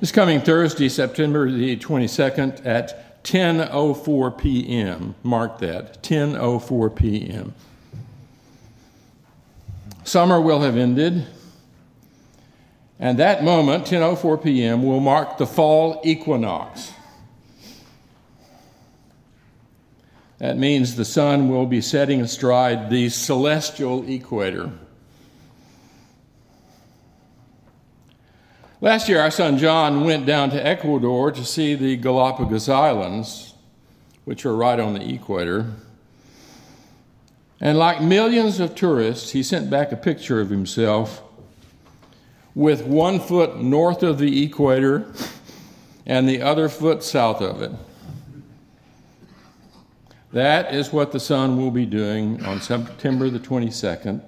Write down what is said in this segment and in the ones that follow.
This coming Thursday, September the 22nd at 10:04 p.m. Mark that, 10:04 p.m. Summer will have ended, and that moment, 10:04 p.m., will mark the fall equinox. That means the sun will be setting astride the celestial equator. Last year, our son John went down to Ecuador to see the Galapagos Islands, which are right on the equator. And like millions of tourists, he sent back a picture of himself with one foot north of the equator and the other foot south of it. That is what the sun will be doing on September the 22nd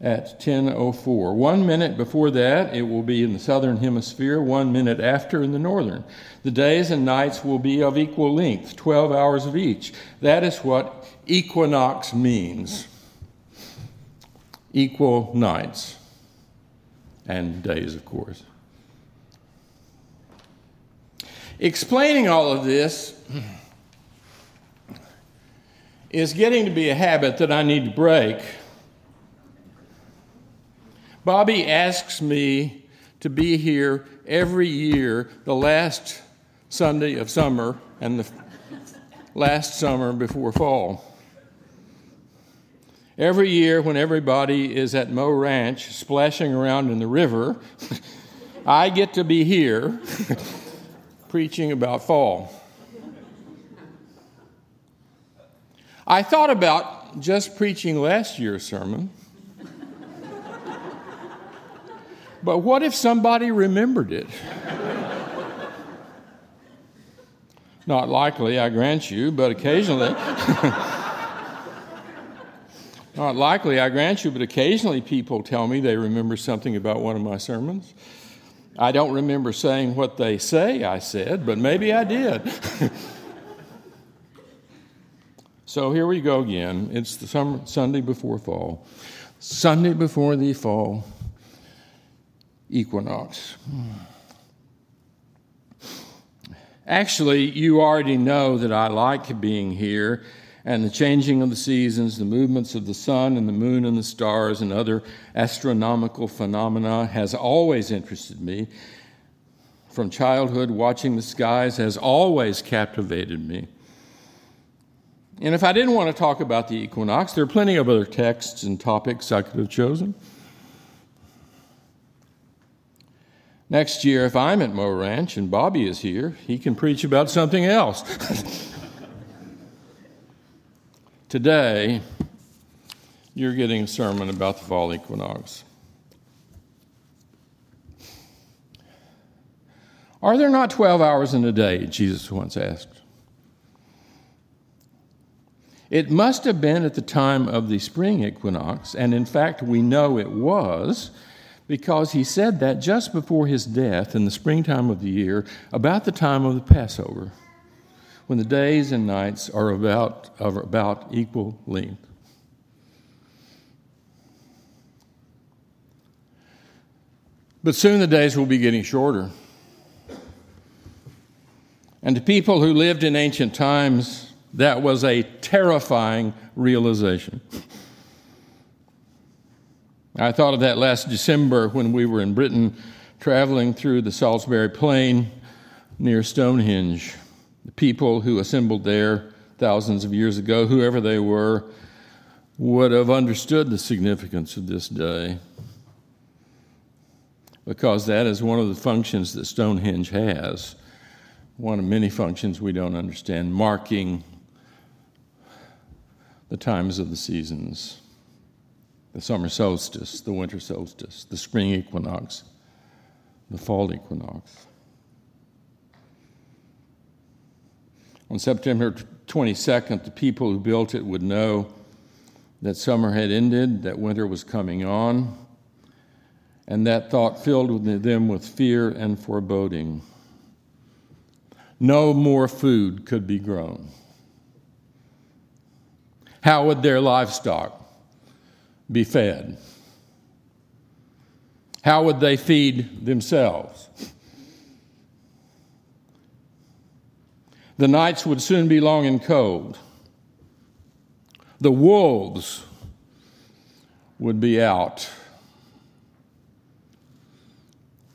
at 10:04. 1 minute before that it will be in the southern hemisphere, 1 minute after in the northern. The days and nights will be of equal length, 12 hours of each. That is what equinox means. Equal nights and days, of course. Explaining all of this is getting to be a habit that I need to break. Bobby asks me to be here every year, the last Sunday of summer and the last summer before fall. Every year, when everybody is at Mo Ranch splashing around in the river, I get to be here preaching about fall. I thought about just preaching last year's sermon. But what if somebody remembered it? Not likely, I grant you, but occasionally. Not likely, I grant you, but occasionally people tell me they remember something about one of my sermons. I don't remember saying what they say I said, but maybe I did. So here we go again. It's the summer, Sunday before fall. Sunday before the fall equinox. Actually, you already know that I like being here and the changing of the seasons, the movements of the sun and the moon and the stars and other astronomical phenomena has always interested me. From childhood, watching the skies has always captivated me. And if I didn't want to talk about the equinox, there are plenty of other texts and topics I could have chosen. Next year, if I'm at Mo Ranch and Bobby is here, he can preach about something else. Today, you're getting a sermon about the fall equinox. Are there not 12 hours in a day? Jesus once asked. It must have been at the time of the spring equinox, and in fact, we know it was because he said that just before his death in the springtime of the year, about the time of the Passover, when the days and nights are about, are about equal length. But soon the days will be getting shorter. And to people who lived in ancient times, that was a terrifying realization. I thought of that last December when we were in Britain traveling through the Salisbury Plain near Stonehenge. The people who assembled there thousands of years ago, whoever they were, would have understood the significance of this day. Because that is one of the functions that Stonehenge has, one of many functions we don't understand, marking the times of the seasons the summer solstice, the winter solstice, the spring equinox, the fall equinox. On September 22nd, the people who built it would know that summer had ended, that winter was coming on, and that thought filled them with fear and foreboding. No more food could be grown. How would their livestock be fed? How would they feed themselves? The nights would soon be long and cold. The wolves would be out.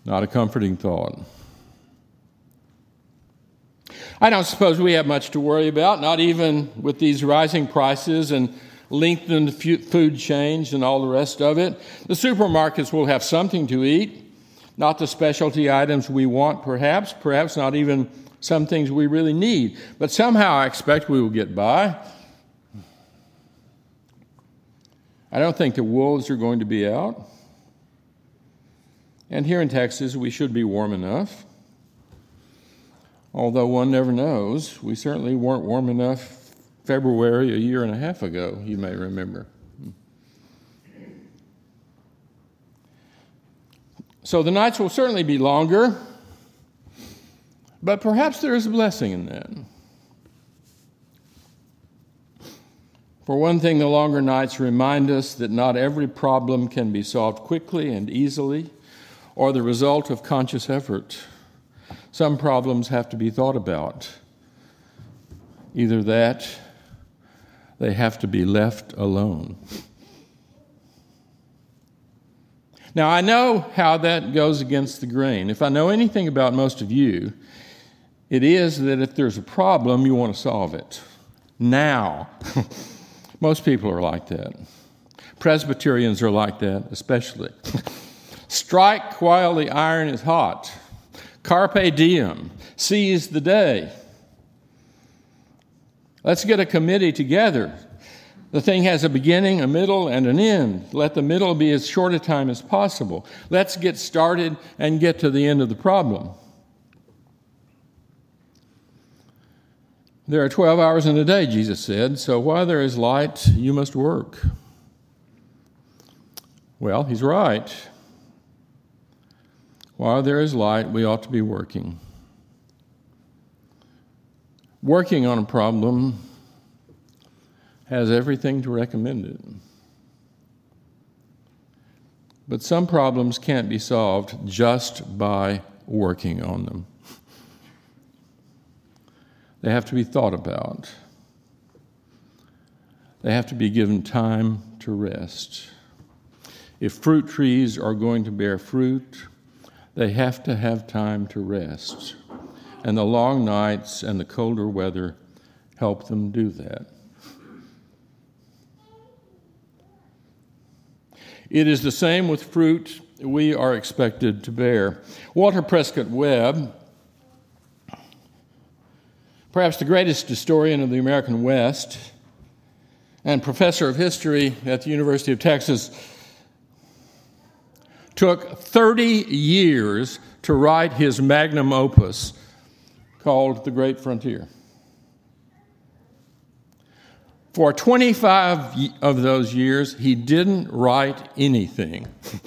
Not a comforting thought. I don't suppose we have much to worry about, not even with these rising prices and lengthened food chains and all the rest of it. The supermarkets will have something to eat, not the specialty items we want, perhaps, perhaps not even some things we really need. But somehow I expect we will get by. I don't think the wolves are going to be out. And here in Texas, we should be warm enough. Although one never knows, we certainly weren't warm enough February a year and a half ago, you may remember. So the nights will certainly be longer, but perhaps there is a blessing in that. For one thing, the longer nights remind us that not every problem can be solved quickly and easily or the result of conscious effort. Some problems have to be thought about. Either that, they have to be left alone. Now, I know how that goes against the grain. If I know anything about most of you, it is that if there's a problem, you want to solve it. Now. most people are like that. Presbyterians are like that, especially. Strike while the iron is hot. Carpe diem. Seize the day. Let's get a committee together. The thing has a beginning, a middle, and an end. Let the middle be as short a time as possible. Let's get started and get to the end of the problem. There are 12 hours in a day, Jesus said, so while there is light, you must work. Well, he's right. While there is light, we ought to be working. Working on a problem has everything to recommend it. But some problems can't be solved just by working on them. They have to be thought about. They have to be given time to rest. If fruit trees are going to bear fruit, they have to have time to rest. And the long nights and the colder weather help them do that. It is the same with fruit we are expected to bear. Walter Prescott Webb, perhaps the greatest historian of the American West and professor of history at the University of Texas, took 30 years to write his magnum opus called The Great Frontier. For 25 of those years, he didn't write anything.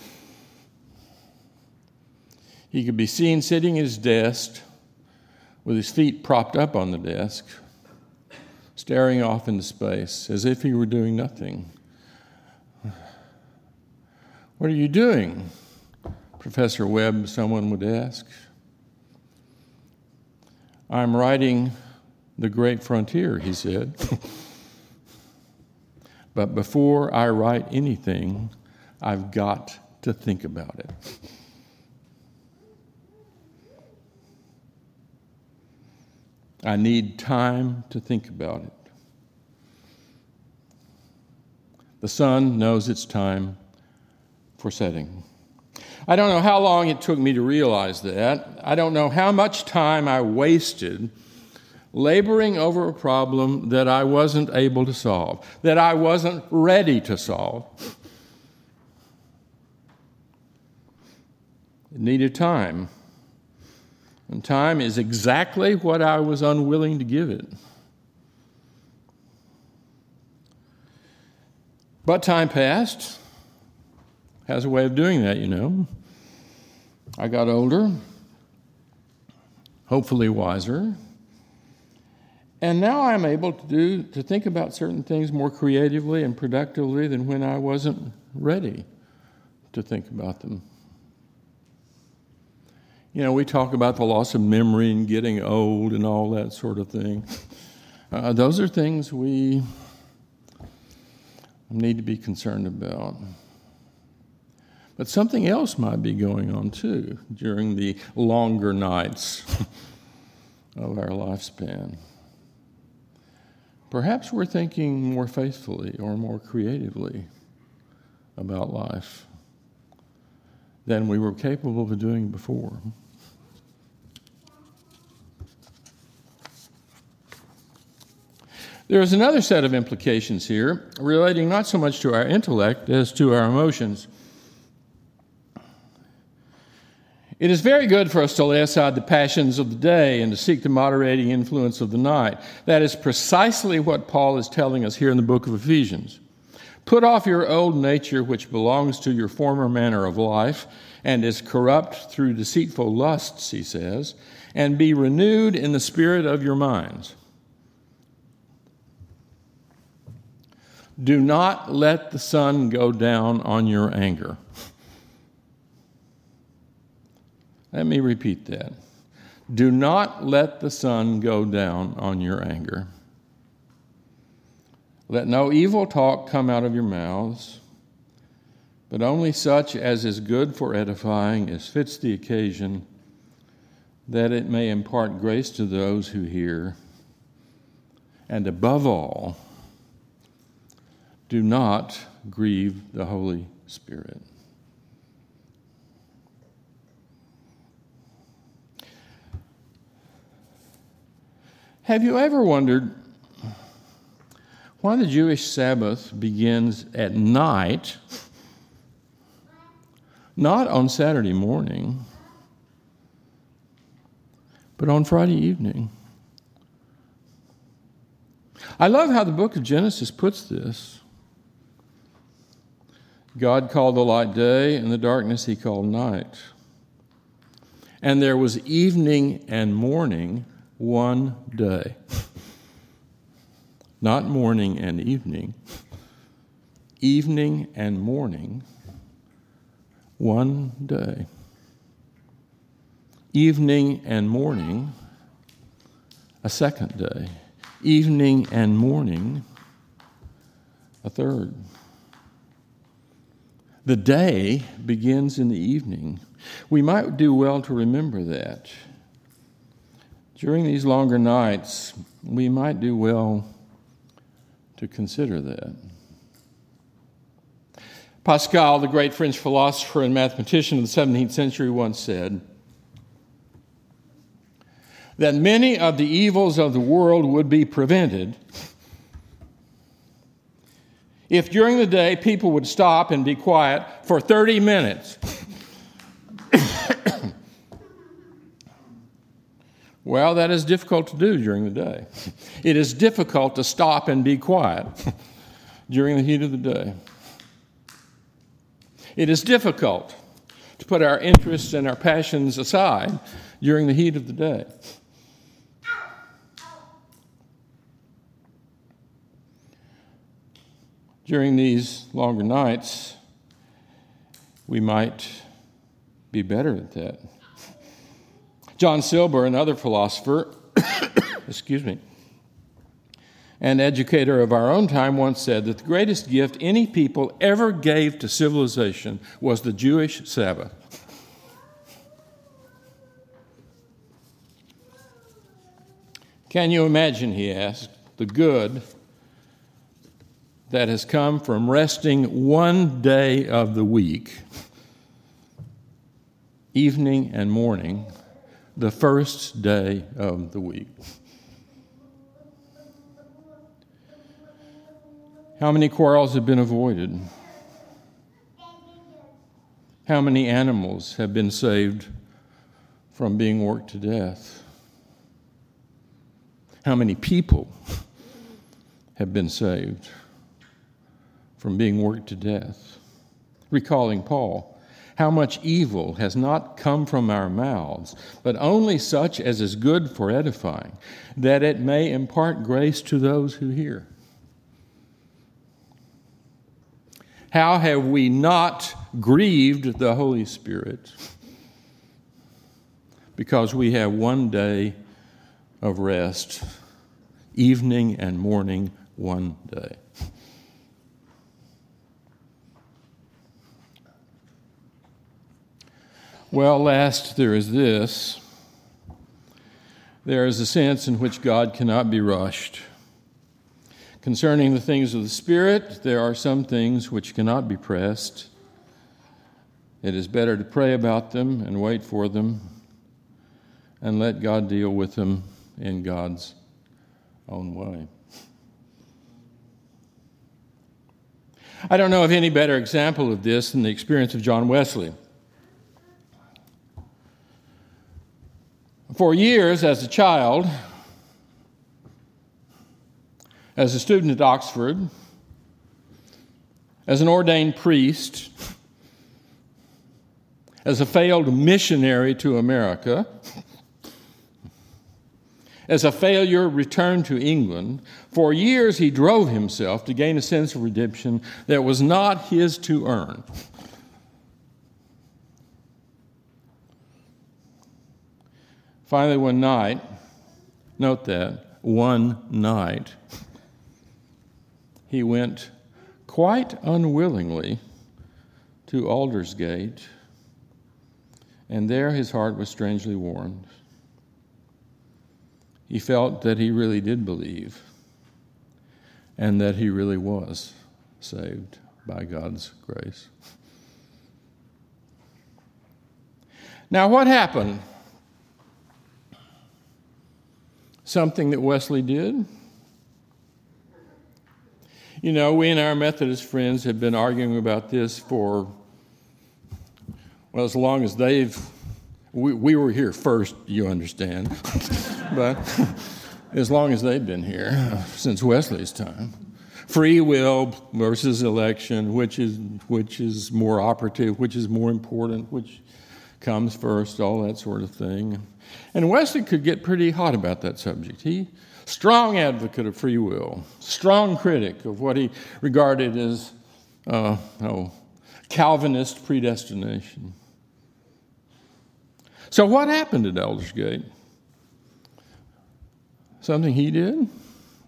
he could be seen sitting at his desk with his feet propped up on the desk, staring off into space as if he were doing nothing. What are you doing? Professor Webb, someone would ask. I'm writing The Great Frontier, he said. but before I write anything, I've got to think about it. I need time to think about it. The sun knows it's time for setting. I don't know how long it took me to realize that. I don't know how much time I wasted laboring over a problem that I wasn't able to solve, that I wasn't ready to solve. It needed time. And time is exactly what I was unwilling to give it. But time passed has a way of doing that, you know. I got older, hopefully wiser, and now I'm able to do to think about certain things more creatively and productively than when I wasn't ready to think about them. You know, we talk about the loss of memory and getting old and all that sort of thing. Uh, those are things we need to be concerned about. But something else might be going on too during the longer nights of our lifespan. Perhaps we're thinking more faithfully or more creatively about life than we were capable of doing before. There is another set of implications here relating not so much to our intellect as to our emotions. It is very good for us to lay aside the passions of the day and to seek the moderating influence of the night. That is precisely what Paul is telling us here in the book of Ephesians. Put off your old nature, which belongs to your former manner of life and is corrupt through deceitful lusts, he says, and be renewed in the spirit of your minds. Do not let the sun go down on your anger. Let me repeat that. Do not let the sun go down on your anger. Let no evil talk come out of your mouths, but only such as is good for edifying, as fits the occasion, that it may impart grace to those who hear. And above all, do not grieve the Holy Spirit. Have you ever wondered why the Jewish Sabbath begins at night, not on Saturday morning, but on Friday evening? I love how the book of Genesis puts this. God called the light day, and the darkness he called night. And there was evening and morning one day. Not morning and evening, evening and morning, one day. Evening and morning, a second day. Evening and morning, a third. The day begins in the evening. We might do well to remember that. During these longer nights, we might do well to consider that. Pascal, the great French philosopher and mathematician of the 17th century, once said that many of the evils of the world would be prevented if during the day people would stop and be quiet for 30 minutes. Well, that is difficult to do during the day. It is difficult to stop and be quiet during the heat of the day. It is difficult to put our interests and our passions aside during the heat of the day. During these longer nights, we might be better at that. John Silber, another philosopher, excuse me, an educator of our own time, once said that the greatest gift any people ever gave to civilization was the Jewish Sabbath. Can you imagine, he asked, the good that has come from resting one day of the week, evening and morning, the first day of the week. How many quarrels have been avoided? How many animals have been saved from being worked to death? How many people have been saved from being worked to death? Recalling Paul, how much evil has not come from our mouths, but only such as is good for edifying, that it may impart grace to those who hear. How have we not grieved the Holy Spirit? because we have one day of rest, evening and morning, one day. Well, last, there is this. There is a sense in which God cannot be rushed. Concerning the things of the Spirit, there are some things which cannot be pressed. It is better to pray about them and wait for them and let God deal with them in God's own way. I don't know of any better example of this than the experience of John Wesley. For years, as a child, as a student at Oxford, as an ordained priest, as a failed missionary to America, as a failure returned to England, for years he drove himself to gain a sense of redemption that was not his to earn. Finally, one night, note that, one night, he went quite unwillingly to Aldersgate, and there his heart was strangely warmed. He felt that he really did believe and that he really was saved by God's grace. Now, what happened something that Wesley did? You know, we and our Methodist friends have been arguing about this for, well, as long as they've, we, we were here first, you understand, but as long as they've been here, uh, since Wesley's time. Free will versus election, which is, which is more operative, which is more important, which comes first, all that sort of thing. And Wesley could get pretty hot about that subject. He, strong advocate of free will, strong critic of what he regarded as uh, oh, Calvinist predestination. So, what happened at Aldersgate? Something he did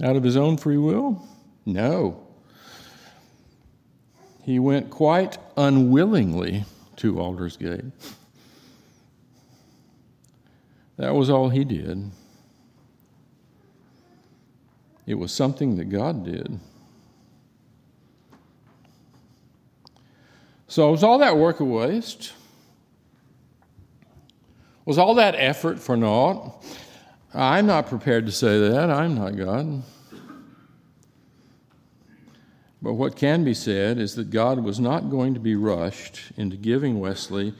out of his own free will? No. He went quite unwillingly to Aldersgate. That was all he did. It was something that God did. So, was all that work a waste? Was all that effort for naught? I'm not prepared to say that. I'm not God. But what can be said is that God was not going to be rushed into giving Wesley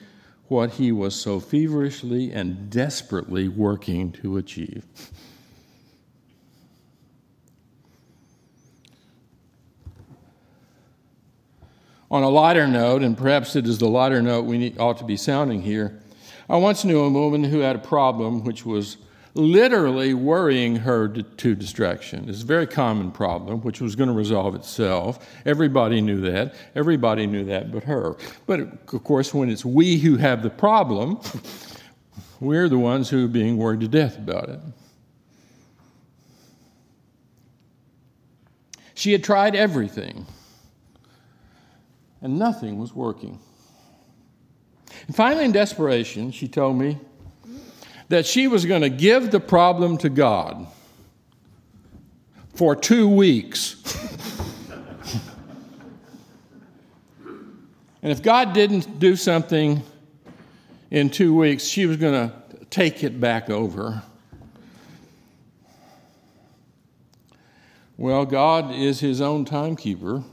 what he was so feverishly and desperately working to achieve. On a lighter note, and perhaps it is the lighter note we ought to be sounding here, I once knew a woman who had a problem which was literally worrying her to, distraction. It's a very common problem, which was going to resolve itself. Everybody knew that. Everybody knew that but her. But of course, when it's we who have the problem, we're the ones who are being worried to death about it. She had tried everything, and nothing was working. And finally, in desperation, she told me, that she was going to give the problem to God for two weeks. and if God didn't do something in two weeks, she was going to take it back over. Well, God is his own timekeeper.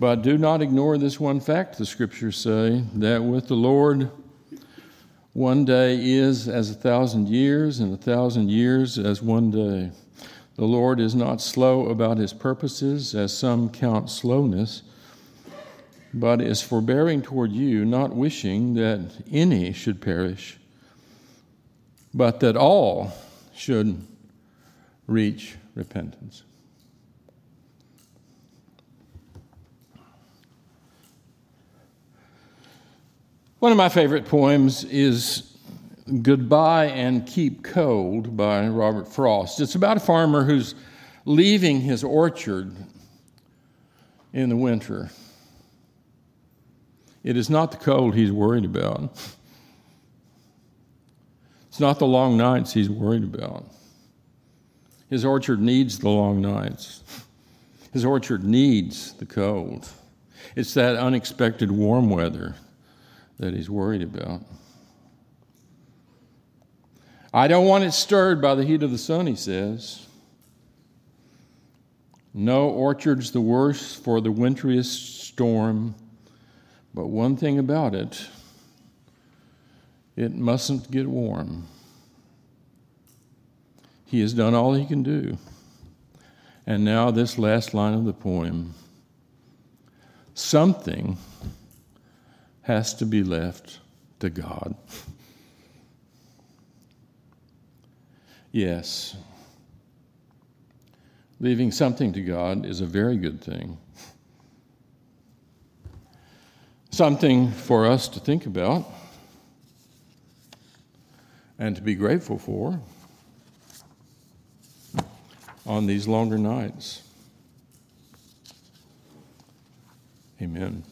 But do not ignore this one fact, the scriptures say, that with the Lord, one day is as a thousand years, and a thousand years as one day. The Lord is not slow about his purposes, as some count slowness, but is forbearing toward you, not wishing that any should perish, but that all should reach repentance. One of my favorite poems is Goodbye and Keep Cold by Robert Frost. It's about a farmer who's leaving his orchard in the winter. It is not the cold he's worried about. It's not the long nights he's worried about. His orchard needs the long nights. His orchard needs the cold. It's that unexpected warm weather that he's worried about. I don't want it stirred by the heat of the sun, he says. No orchard's the worse for the wintriest storm, but one thing about it, it mustn't get warm. He has done all he can do. And now, this last line of the poem something has to be left to God. Yes, leaving something to God is a very good thing. Something for us to think about and to be grateful for on these longer nights. Amen.